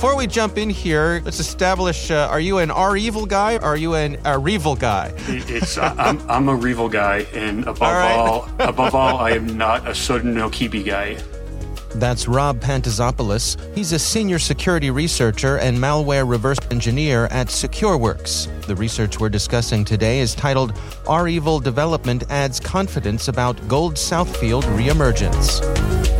Before we jump in here, let's establish: uh, Are you an R evil guy? Or are you an a Revil guy? It's uh, I'm, I'm a Revil guy, and above all, right. all above all, I am not a Sodinokibi guy. That's Rob Pantazopoulos. He's a senior security researcher and malware reverse engineer at SecureWorks. The research we're discussing today is titled REvil Development Adds Confidence About Gold Southfield Reemergence.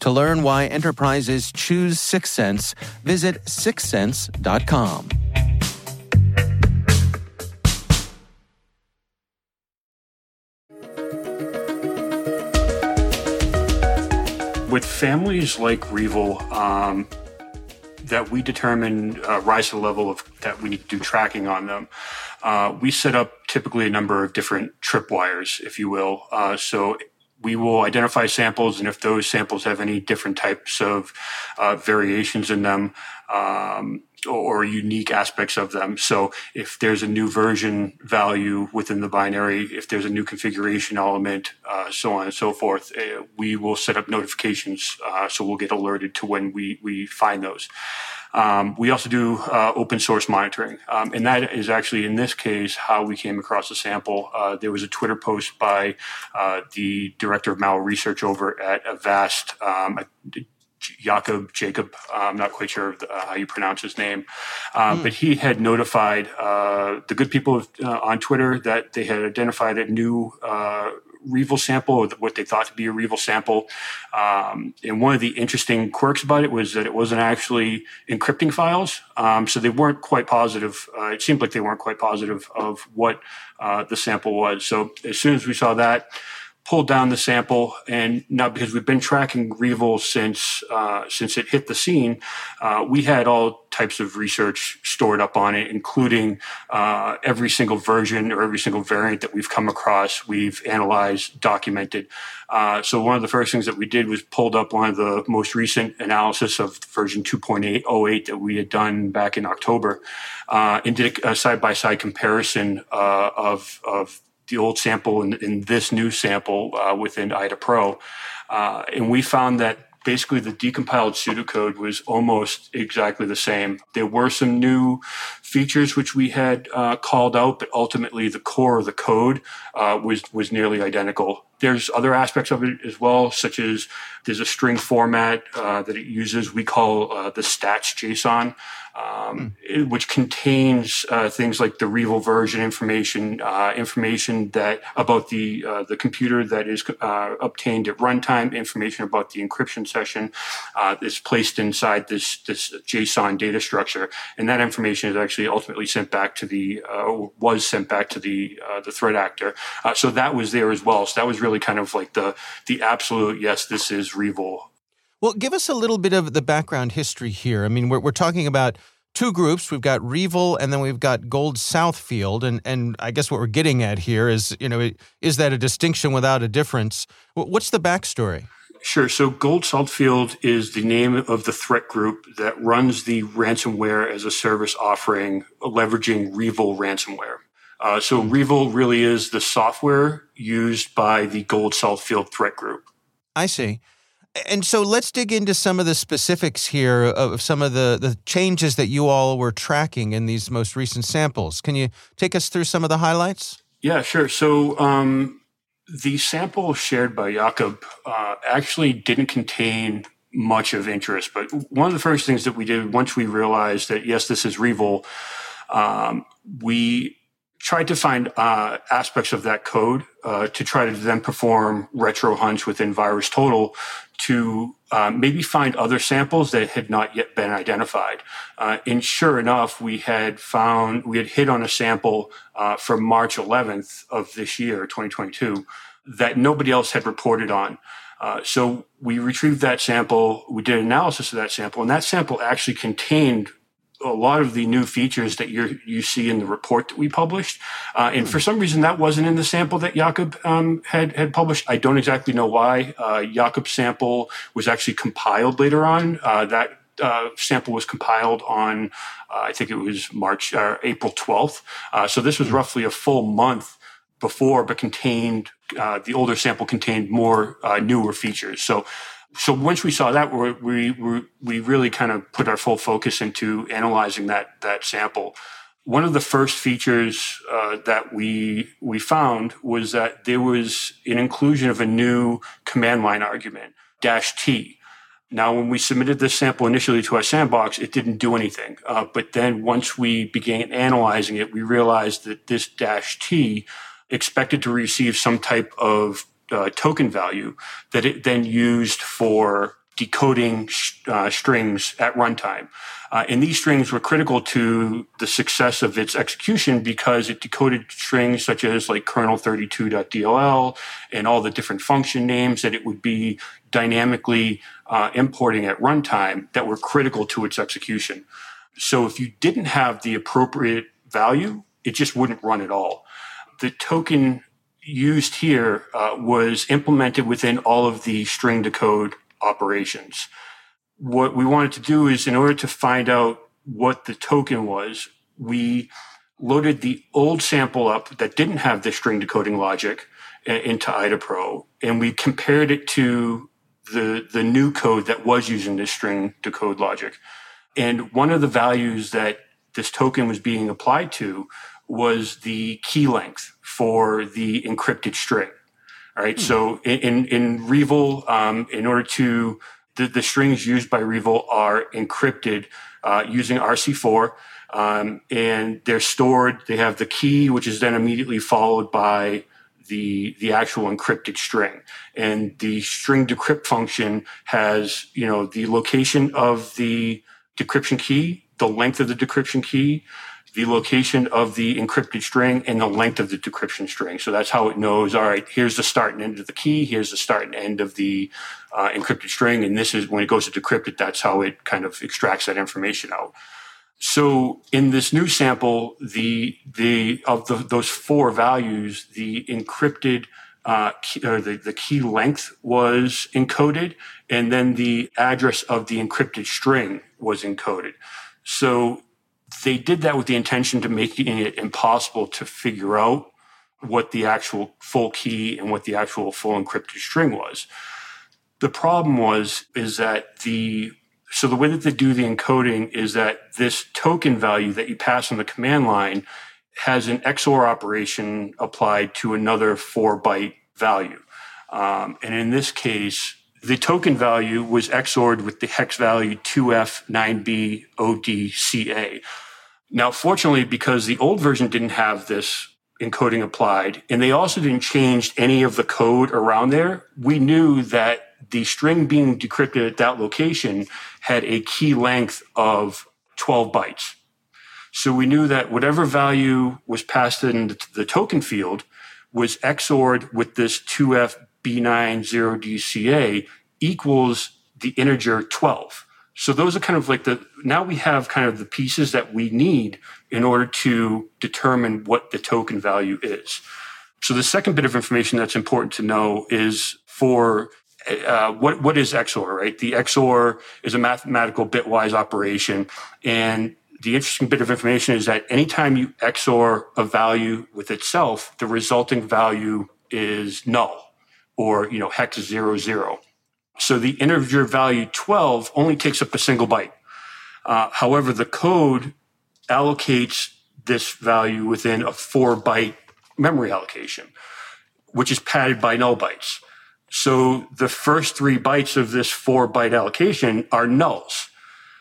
To learn why enterprises choose Syxsense, visit syxsense.com. With families like Revil, um, that we determine uh, rise to the level of that we need to do tracking on them. Uh, we set up typically a number of different tripwires, if you will. Uh, so we will identify samples, and if those samples have any different types of uh, variations in them um, or, or, unique aspects of them, so if there's a new version value within the binary, if there's a new configuration element, uh, so on and so forth, uh, we will set up notifications, uh, so we'll get alerted to when we we find those. Um, we also do uh, open source monitoring, um, and that is actually in this case how we came across the sample. Uh, there was a Twitter post by uh, the director of malware research over at Avast. Um, Jacob Jacob, I'm not quite sure uh, how you pronounce his name, mm. but he had notified uh, the good people uh, on Twitter that they had identified a new Revil sample, or what they thought to be a Revil sample. Um, and one of the interesting quirks about it was that it wasn't actually encrypting files. Um, so they weren't quite positive. Uh, it seemed like they weren't quite positive of what uh, the sample was. So as soon as we saw that, pulled down the sample, and now because we've been tracking REvil since uh, since it hit the scene, uh, we had all types of research stored up on it, including uh, every single version or every single variant that we've come across. We've analyzed, documented. Uh, so one of the first things that we did was pulled up one of the most recent analysis of version 2.808 that we had done back in October, uh, and did a side by side comparison uh, of of the old sample and, and this new sample uh, within IDA Pro. Uh, and we found that basically the decompiled pseudocode was almost exactly the same. There were some new features which we had uh, called out, but ultimately the core of the code uh, was was nearly identical. There's other aspects of it as well, such as there's a string format uh, that it uses. We call uh, the stats JSON, um, mm. which contains uh, things like the REvil version information, uh, information that about the uh, the computer that is uh, obtained at runtime, information about the encryption session is placed inside this this JSON data structure, and that information is actually ultimately sent back to the uh, was sent back to the uh, the threat actor. Uh, so that was there as well. So that was really kind of like the the absolute yes, this is REvil. Well, give us a little bit of the background history here. I mean, we're we're talking about two groups. We've got REvil, and then we've got Gold Southfield, and and I guess what we're getting at here is, you know, is that a distinction without a difference? What's the backstory? Sure. So Gold Southfield is the name of the threat group that runs the ransomware as a service offering, leveraging REvil ransomware. Uh, so REvil really is the software used by the Gold Southfield threat group. I see. And so let's dig into some of the specifics here of some of the, the changes that you all were tracking in these most recent samples. Can you take us through some of the highlights? Yeah, sure. So um, the sample shared by Jakob uh, actually didn't contain much of interest. But one of the first things that we did once we realized that, yes, this is REvil, um, we tried to find uh, aspects of that code uh, to try to then perform retro hunts within VirusTotal to uh, maybe find other samples that had not yet been identified. Uh, and sure enough, we had found, we had hit on a sample uh, from March 11th of this year, 2022, that nobody else had reported on. Uh, so we retrieved that sample, we did analysis of that sample, and that sample actually contained a lot of the new features that you you see in the report that we published. Uh, and for some reason, that wasn't in the sample that Jakob um, had had published. I don't exactly know why. Uh, Jakob's sample was actually compiled later on. Uh, that uh, sample was compiled on, uh, I think it was March or April 12th. Uh, so this was hmm. roughly a full month before, but contained uh, the older sample contained more uh, newer features. So so once we saw that, we we we really kind of put our full focus into analyzing that that sample. One of the first features uh, that we we found was that there was an inclusion of a new command line argument dash t. Now, when we submitted this sample initially to our sandbox, it didn't do anything. Uh, but then once we began analyzing it, we realized that this dash t expected to receive some type of uh, token value that it then used for decoding uh, strings at runtime. Uh, and these strings were critical to the success of its execution because it decoded strings such as like kernel32.dll and all the different function names that it would be dynamically uh, importing at runtime that were critical to its execution. So if you didn't have the appropriate value, it just wouldn't run at all. The token used here uh, was implemented within all of the string decode operations. What we wanted to do is in order to find out what the token was, we loaded the old sample up that didn't have the string decoding logic uh, into IDA Pro, and we compared it to the, the new code that was using this string decode logic. And one of the values that this token was being applied to was the key length for the encrypted string. All right. Hmm. So in, in REvil, um, in order to, the, the strings used by REvil are encrypted uh, using RC4. Um, and they're stored, they have the key, which is then immediately followed by the, the actual encrypted string. And the string decrypt function has, you know, the location of the decryption key, the length of the decryption key, the location of the encrypted string and the length of the decryption string. So that's how it knows, all right, here's the start and end of the key, here's the start and end of the uh, encrypted string, and this is when it goes to decrypt it, that's how it kind of extracts that information out. So in this new sample, the the of the, those four values, the encrypted uh, key, or the, the key length was encoded, and then the address of the encrypted string was encoded. So they did that with the intention to making it impossible to figure out what the actual full key and what the actual full encrypted string was. The problem was is that the so the way that they do the encoding is that this token value that you pass on the command line has an XOR operation applied to another four byte value. Um, and in this case, the token value was XORed with the hex value 2F9B Now, fortunately, because the old version didn't have this encoding applied, and they also didn't change any of the code around there, we knew that the string being decrypted at that location had a key length of 12 bytes. So we knew that whatever value was passed into the token field was XORed with this 2FB90DCA equals the integer 12. So those are kind of like the, now we have kind of the pieces that we need in order to determine what the token value is. So the second bit of information that's important to know is for uh, what what is XOR, right? The XOR is a mathematical bitwise operation, and the interesting bit of information is that anytime you XOR a value with itself, the resulting value is null, or you know hex zero zero. So the integer value 12 only takes up a single byte. Uh, however, the code allocates this value within a four byte memory allocation, which is padded by null bytes. So the first three bytes of this four byte allocation are nulls.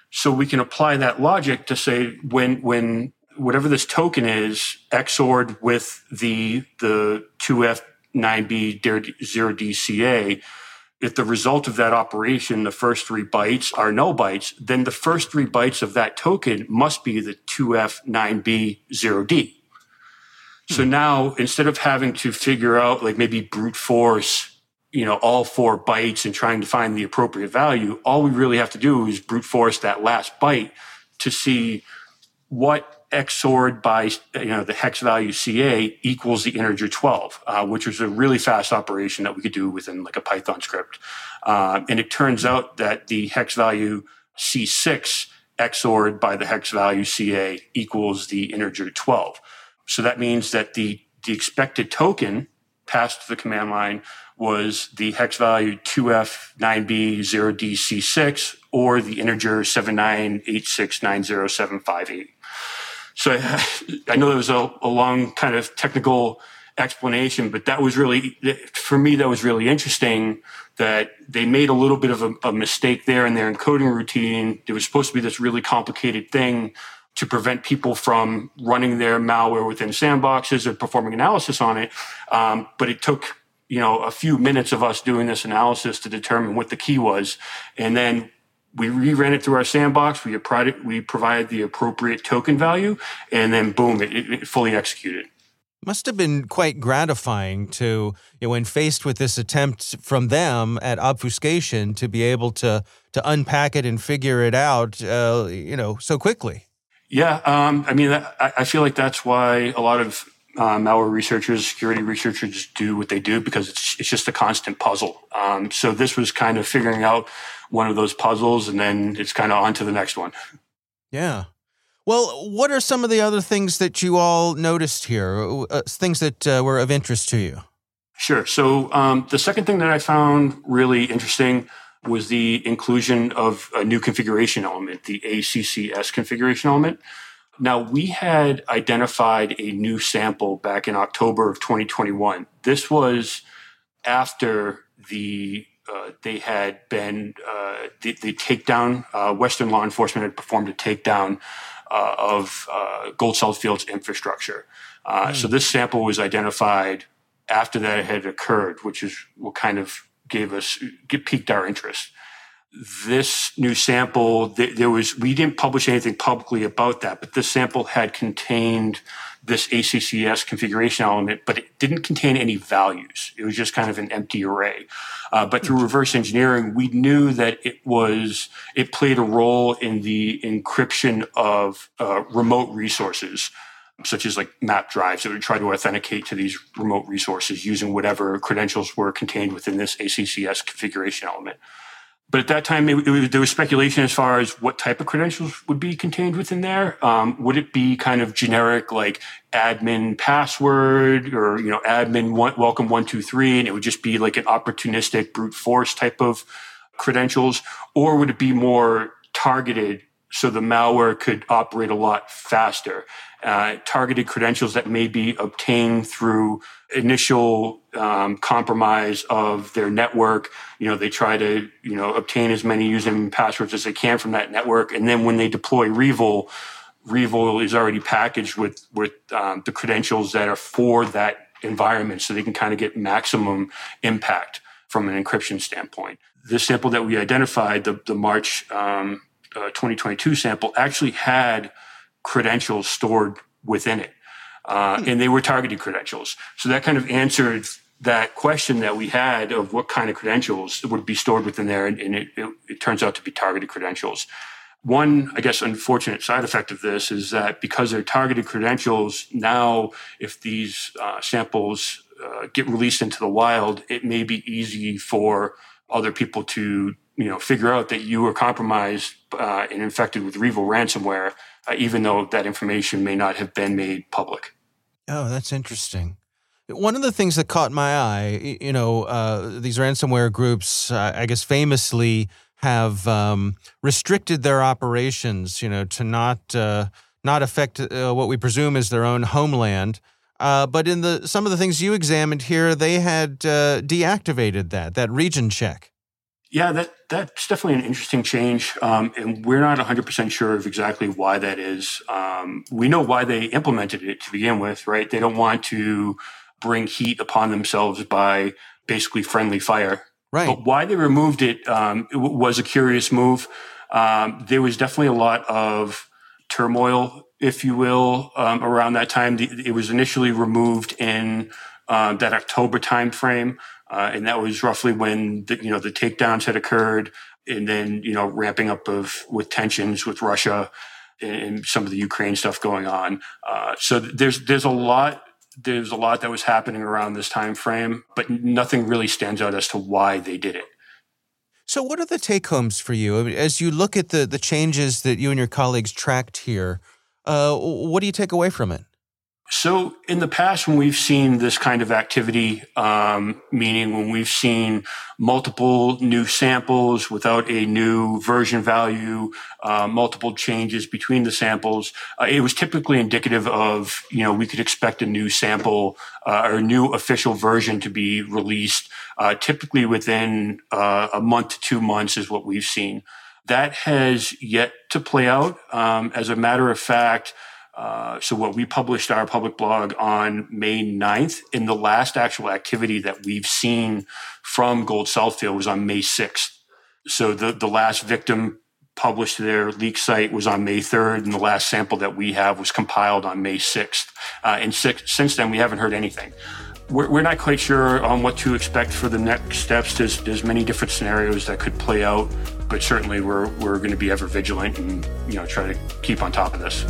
So we can apply that logic to say when, when whatever this token is XORed with the, the 2F9B0DCA, if the result of that operation, the first three bytes are null bytes, then the first three bytes of that token must be the 2F9B0D. So hmm. now instead of having to figure out like maybe brute force you know, all four bytes and trying to find the appropriate value, all we really have to do is brute force that last byte to see what XORed by you know the hex value CA equals the integer 12, uh, which was a really fast operation that we could do within like a Python script. Uh, and it turns out that the hex value C6 XORed by the hex value CA equals the integer 12. So that means that the the expected token passed to the command line was the hex value 2F9B0DC6 or the integer 798690758. So I, I know there was a, a, long kind of technical explanation, but that was really, for me, that was really interesting that they made a little bit of a, a mistake there in their encoding routine. It was supposed to be this really complicated thing to prevent people from running their malware within sandboxes or performing analysis on it. Um, but it took you know a few minutes of us doing this analysis to determine what the key was and then we reran it through our sandbox. We provided we provided the appropriate token value and then boom it, it fully executed. Must have been quite gratifying to you know, when faced with this attempt from them at obfuscation to be able to to unpack it and figure it out uh, you know so quickly. Yeah um, i mean I, I feel like that's why a lot of um, malware researchers, security researchers do what they do because it's, it's just a constant puzzle. Um, so this was kind of figuring out one of those puzzles and then it's kind of on to the next one. Yeah. Well, what are some of the other things that you all noticed here? Uh, things that uh, were of interest to you? Sure. So um, the second thing that I found really interesting was the inclusion of a new configuration element, the ACCS configuration element. Now, we had identified a new sample back in October of 2021. This was after the uh, they had been uh, the, the, takedown. Uh, Western law enforcement had performed a takedown uh, of uh, Gold Field's infrastructure. Mm. So this sample was identified after that had occurred, which is what kind of gave us piqued our interest. This new sample, there was, we didn't publish anything publicly about that, but this sample had contained this ACCS configuration element, but it didn't contain any values. It was just kind of an empty array. Uh, but through reverse engineering, we knew that it was, it played a role in the encryption of uh, remote resources such as like map drives that would try to authenticate to these remote resources using whatever credentials were contained within this ACCS configuration element. But at that time, it, it there was speculation as far as what type of credentials would be contained within there. Um, would it be kind of generic, like admin password or you know admin one, welcome one two three, and it would just be like an opportunistic brute force type of credentials, or would it be more targeted so the malware could operate a lot faster? Uh, targeted credentials that may be obtained through initial um, compromise of their network. You know, they try to you know obtain as many username and passwords as they can from that network, and then when they deploy REvil, REvil is already packaged with with um, the credentials that are for that environment, so they can kind of get maximum impact from an encryption standpoint. The sample that we identified, the the March um, uh, 2022 sample, actually had credentials stored within it. Uh, and they were targeted credentials. So that kind of answered that question that we had of what kind of credentials would be stored within there. And, and it, it, it, turns out to be targeted credentials. One, I guess, unfortunate side effect of this is that because they're targeted credentials, now if these uh, samples uh, get released into the wild, it may be easy for other people to you know figure out that you were compromised uh, and infected with REvil ransomware uh, even though that information may not have been made public. Oh, that's interesting. One of the things that caught my eye, you know, uh, these ransomware groups, uh, I guess, famously have um, restricted their operations, you know, to not uh, not affect uh, what we presume is their own homeland. But in the some of the things you examined here, they had deactivated that that region check. Yeah, that that's definitely an interesting change, um, and we're not 100% sure of exactly why that is. Um, we know why they implemented it to begin with, right? They don't want to bring heat upon themselves by basically friendly fire. Right. But why they removed it, um, it was a curious move. Um, there was definitely a lot of turmoil, if you will, um, around that time. It was initially removed in uh, that October timeframe. Uh, and that was roughly when the, you know the takedowns had occurred, and then you know ramping up of with tensions with Russia and, some of the Ukraine stuff going on. Uh, so there's there's a lot there's a lot that was happening around this time frame, but nothing really stands out as to why they did it. So, what are the take homes for you as you look at the the changes that you and your colleagues tracked here? Uh, what do you take away from it? So, in the past, when we've seen this kind of activity, um, meaning when we've seen multiple new samples without a new version value, uh, multiple changes between the samples, uh, it was typically indicative of, you know, we could expect a new sample uh, or a new official version to be released, uh, typically within uh, a month to two months, is what we've seen. That has yet to play out. Um, as a matter of fact, uh, so what we published our public blog on May 9th, and the last actual activity that we've seen from Gold Southfield was on May 6th. So the, the last victim published their leak site was on May 3rd, and the last sample that we have was compiled on May 6th. Uh, and six, since then, we haven't heard anything. We're, we're, not quite sure on what to expect for the next steps. There's, there's many different scenarios that could play out, but certainly we're, we're going to be ever vigilant and you know try to keep on top of this.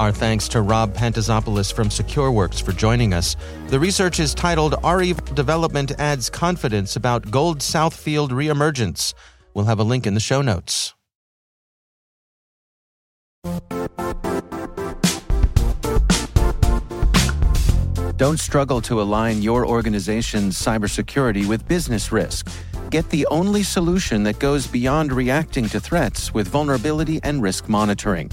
Our thanks to Rob Pantazopoulos from SecureWorks for joining us. The research is titled REvil Development Adds Confidence About Gold Southfield Reemergence. We'll have a link in the show notes. Don't struggle to align your organization's cybersecurity with business risk. Get the only solution that goes beyond reacting to threats with vulnerability and risk monitoring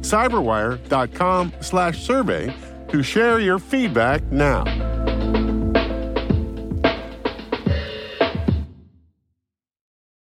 cyberwire.com slash survey to share your feedback now.